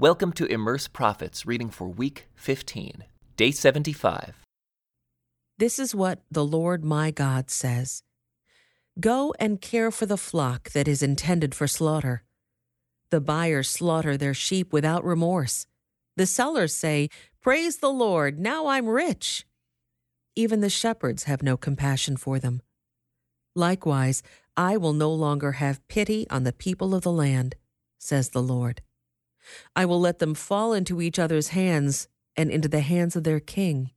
Welcome to Immerse Prophets reading for week 15, day 75. This is what the Lord my God says Go and care for the flock that is intended for slaughter. The buyers slaughter their sheep without remorse. The sellers say, Praise the Lord, now I'm rich. Even the shepherds have no compassion for them. Likewise, I will no longer have pity on the people of the land, says the Lord. I will let them fall into each other's hands and into the hands of their king.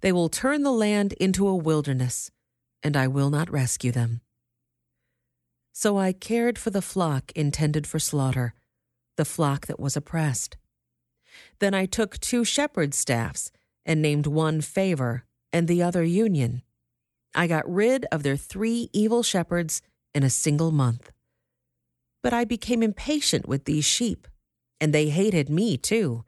They will turn the land into a wilderness, and I will not rescue them. So I cared for the flock intended for slaughter, the flock that was oppressed. Then I took two shepherd's staffs and named one Favor and the other Union. I got rid of their three evil shepherds in a single month. But I became impatient with these sheep and they hated me too.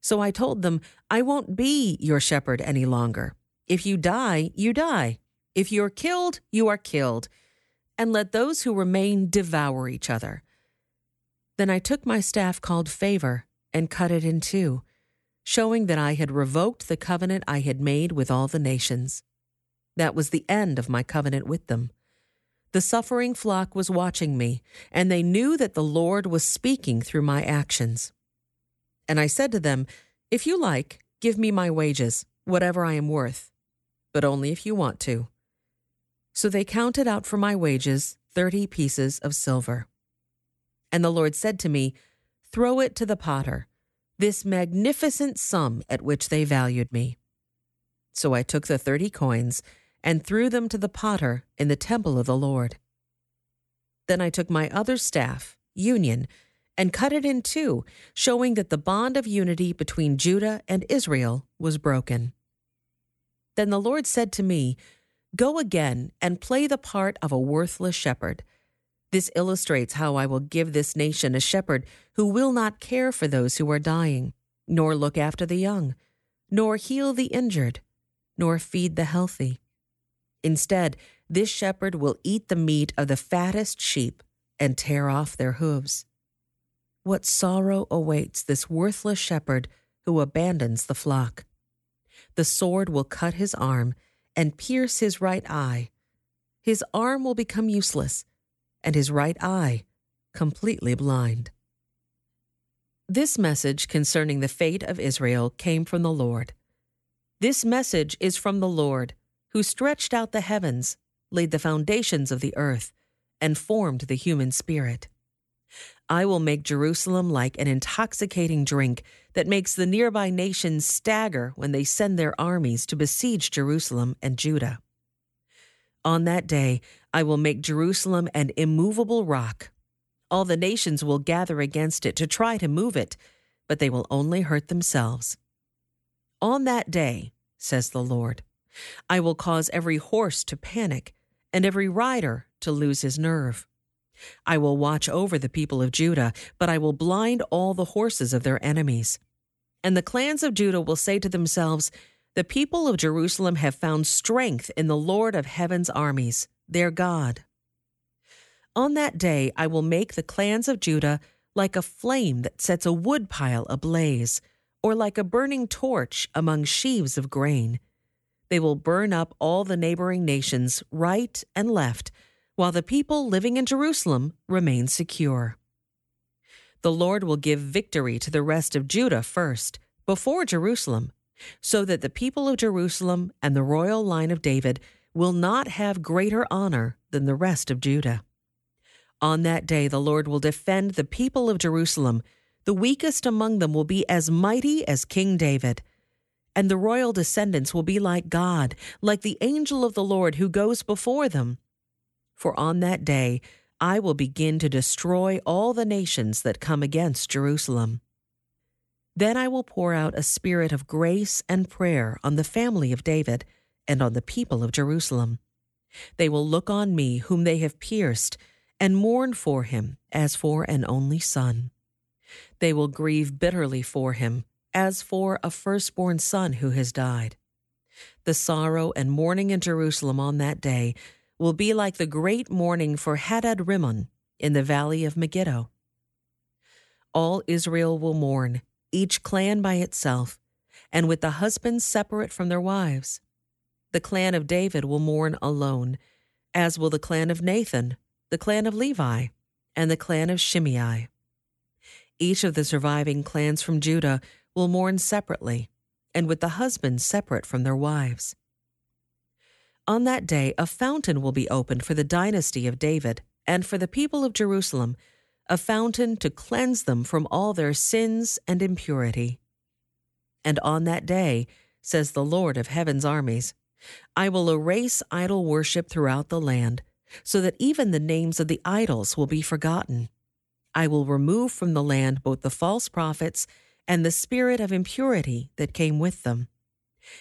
So I told them, I won't be your shepherd any longer. If you die, you die. If you're killed, you are killed. And let those who remain devour each other. Then I took my staff called Favor and cut it in two, showing that I had revoked the covenant I had made with all the nations. That was the end of my covenant with them. The suffering flock was watching me, and they knew that the Lord was speaking through my actions. And I said to them, If you like, give me my wages, whatever I am worth, but only if you want to. So they counted out for my wages thirty pieces of silver. And the Lord said to me, Throw it to the potter, this magnificent sum at which they valued me. So I took the thirty coins and threw them to the potter in the temple of the Lord. Then I took my other staff, Union, and cut it in two, showing that the bond of unity between Judah and Israel was broken. Then the Lord said to me, Go again and play the part of a worthless shepherd. This illustrates how I will give this nation a shepherd who will not care for those who are dying, nor look after the young, nor heal the injured, nor feed the healthy. Instead, this shepherd will eat the meat of the fattest sheep and tear off their hooves. What sorrow awaits this worthless shepherd who abandons the flock. The sword will cut his arm and pierce his right eye. His arm will become useless, and his right eye completely blind. This message concerning the fate of Israel came from the Lord. This message is from the Lord who stretched out the heavens, laid the foundations of the earth, and formed the human spirit. I will make Jerusalem like an intoxicating drink that makes the nearby nations stagger when they send their armies to besiege Jerusalem and Judah. On that day, I will make Jerusalem an immovable rock. All the nations will gather against it to try to move it, but they will only hurt themselves. On that day, says the Lord, I will cause every horse to panic and every rider to lose his nerve. I will watch over the people of Judah, but I will blind all the horses of their enemies. And the clans of Judah will say to themselves, The people of Jerusalem have found strength in the Lord of heaven's armies, their God. On that day I will make the clans of Judah like a flame that sets a woodpile ablaze, or like a burning torch among sheaves of grain. They will burn up all the neighboring nations right and left, while the people living in Jerusalem remain secure. The Lord will give victory to the rest of Judah first, before Jerusalem, so that the people of Jerusalem and the royal line of David will not have greater honor than the rest of Judah. On that day, the Lord will defend the people of Jerusalem. The weakest among them will be as mighty as King David and the royal descendants will be like God, like the angel of the Lord who goes before them. For on that day I will begin to destroy all the nations that come against Jerusalem. Then I will pour out a spirit of grace and prayer on the family of David and on the people of Jerusalem. They will look on me, whom they have pierced, and mourn for him as for an only son. They will grieve bitterly for him as for a firstborn son who has died. The sorrow and mourning in Jerusalem on that day will be like the great mourning for Hadad Rimmon in the valley of Megiddo. All Israel will mourn, each clan by itself, and with the husbands separate from their wives. The clan of David will mourn alone, as will the clan of Nathan, the clan of Levi, and the clan of Shimei. Each of the surviving clans from Judah will mourn separately, and with the husbands separate from their wives. On that day, a fountain will be opened for the dynasty of David and for the people of Jerusalem, a fountain to cleanse them from all their sins and impurity. And on that day, says the Lord of heaven's armies, I will erase idol worship throughout the land, so that even the names of the idols will be forgotten. I will remove from the land both the false prophets and the spirit of impurity that came with them.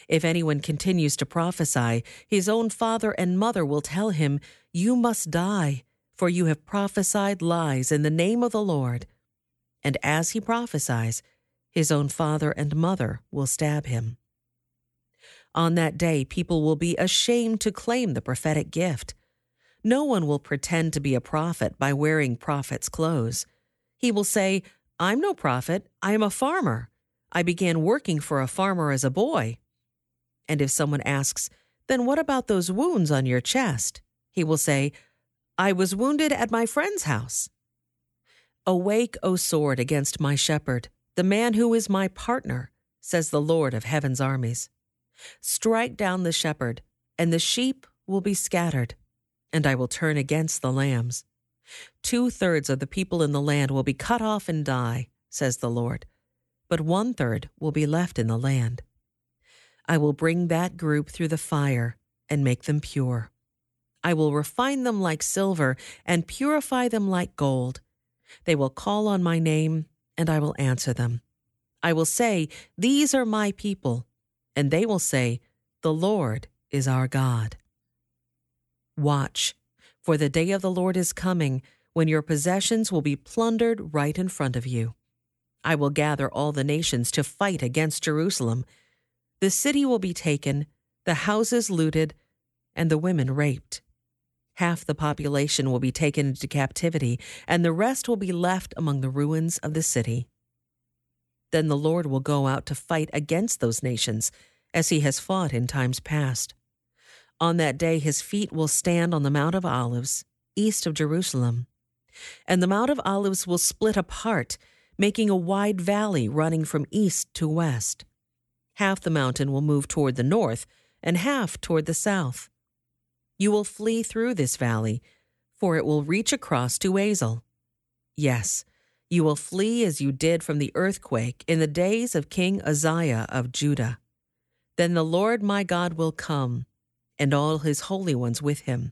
If anyone continues to prophesy, his own father and mother will tell him, You must die, for you have prophesied lies in the name of the Lord. And as he prophesies, his own father and mother will stab him. On that day, people will be ashamed to claim the prophetic gift. No one will pretend to be a prophet by wearing prophet's clothes. He will say, I'm no prophet, I am a farmer. I began working for a farmer as a boy. And if someone asks, Then what about those wounds on your chest? He will say, I was wounded at my friend's house. Awake, O sword, against my shepherd, the man who is my partner, says the Lord of heaven's armies. Strike down the shepherd, and the sheep will be scattered, and I will turn against the lambs. Two thirds of the people in the land will be cut off and die, says the Lord, but one third will be left in the land. I will bring that group through the fire and make them pure. I will refine them like silver and purify them like gold. They will call on my name, and I will answer them. I will say, These are my people, and they will say, The Lord is our God. Watch, for the day of the Lord is coming when your possessions will be plundered right in front of you. I will gather all the nations to fight against Jerusalem the city will be taken, the houses looted, and the women raped. Half the population will be taken into captivity, and the rest will be left among the ruins of the city. Then the Lord will go out to fight against those nations, as he has fought in times past. On that day his feet will stand on the Mount of Olives, east of Jerusalem. And the Mount of Olives will split apart, making a wide valley running from east to west. Half the mountain will move toward the north, and half toward the south. You will flee through this valley, for it will reach across to Azel. Yes, you will flee as you did from the earthquake in the days of King Uzziah of Judah. Then the Lord my God will come, and all his holy ones with him.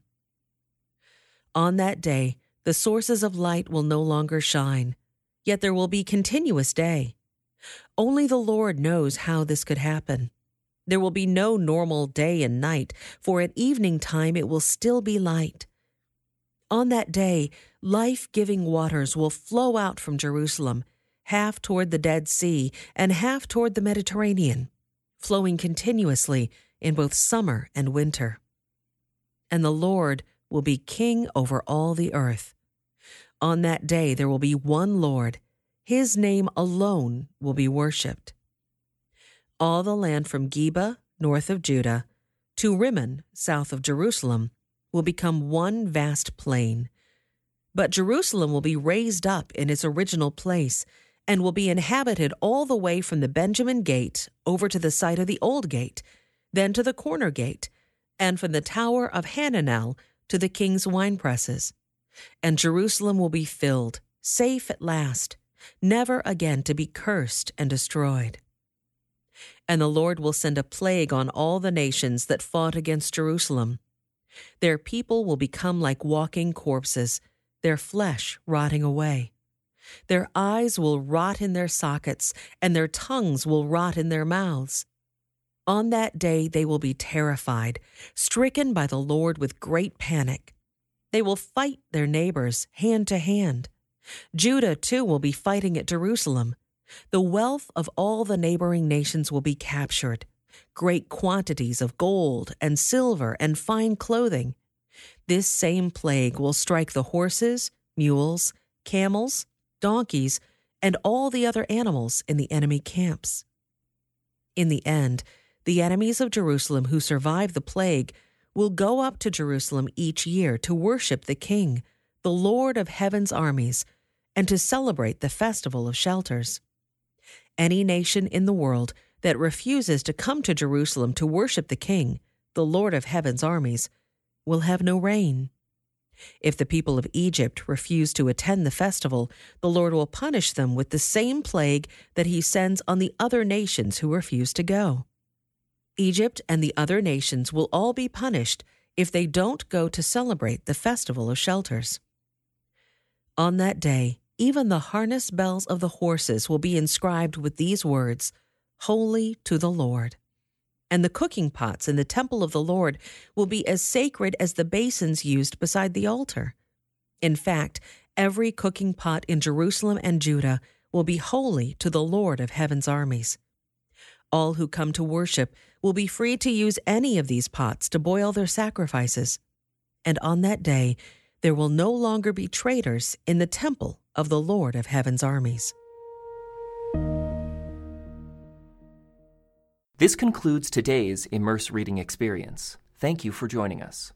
On that day, the sources of light will no longer shine, yet there will be continuous day. Only the Lord knows how this could happen. There will be no normal day and night, for at evening time it will still be light. On that day, life giving waters will flow out from Jerusalem, half toward the Dead Sea and half toward the Mediterranean, flowing continuously in both summer and winter. And the Lord will be king over all the earth. On that day, there will be one Lord his name alone will be worshipped. All the land from Geba, north of Judah, to Rimmon, south of Jerusalem, will become one vast plain. But Jerusalem will be raised up in its original place and will be inhabited all the way from the Benjamin gate over to the site of the old gate, then to the corner gate, and from the tower of Hananel to the king's winepresses. And Jerusalem will be filled, safe at last, never again to be cursed and destroyed. And the Lord will send a plague on all the nations that fought against Jerusalem. Their people will become like walking corpses, their flesh rotting away. Their eyes will rot in their sockets, and their tongues will rot in their mouths. On that day they will be terrified, stricken by the Lord with great panic. They will fight their neighbors hand to hand. Judah too will be fighting at Jerusalem. The wealth of all the neighboring nations will be captured great quantities of gold and silver and fine clothing. This same plague will strike the horses, mules, camels, donkeys, and all the other animals in the enemy camps. In the end, the enemies of Jerusalem who survive the plague will go up to Jerusalem each year to worship the King, the Lord of heaven's armies, and to celebrate the Festival of Shelters. Any nation in the world that refuses to come to Jerusalem to worship the King, the Lord of heaven's armies, will have no rain. If the people of Egypt refuse to attend the festival, the Lord will punish them with the same plague that he sends on the other nations who refuse to go. Egypt and the other nations will all be punished if they don't go to celebrate the festival of shelters. On that day, even the harness bells of the horses will be inscribed with these words Holy to the Lord. And the cooking pots in the temple of the Lord will be as sacred as the basins used beside the altar. In fact, every cooking pot in Jerusalem and Judah will be holy to the Lord of heaven's armies. All who come to worship will be free to use any of these pots to boil their sacrifices. And on that day, there will no longer be traitors in the temple of the Lord of heaven's armies. This concludes today's Immerse Reading Experience. Thank you for joining us.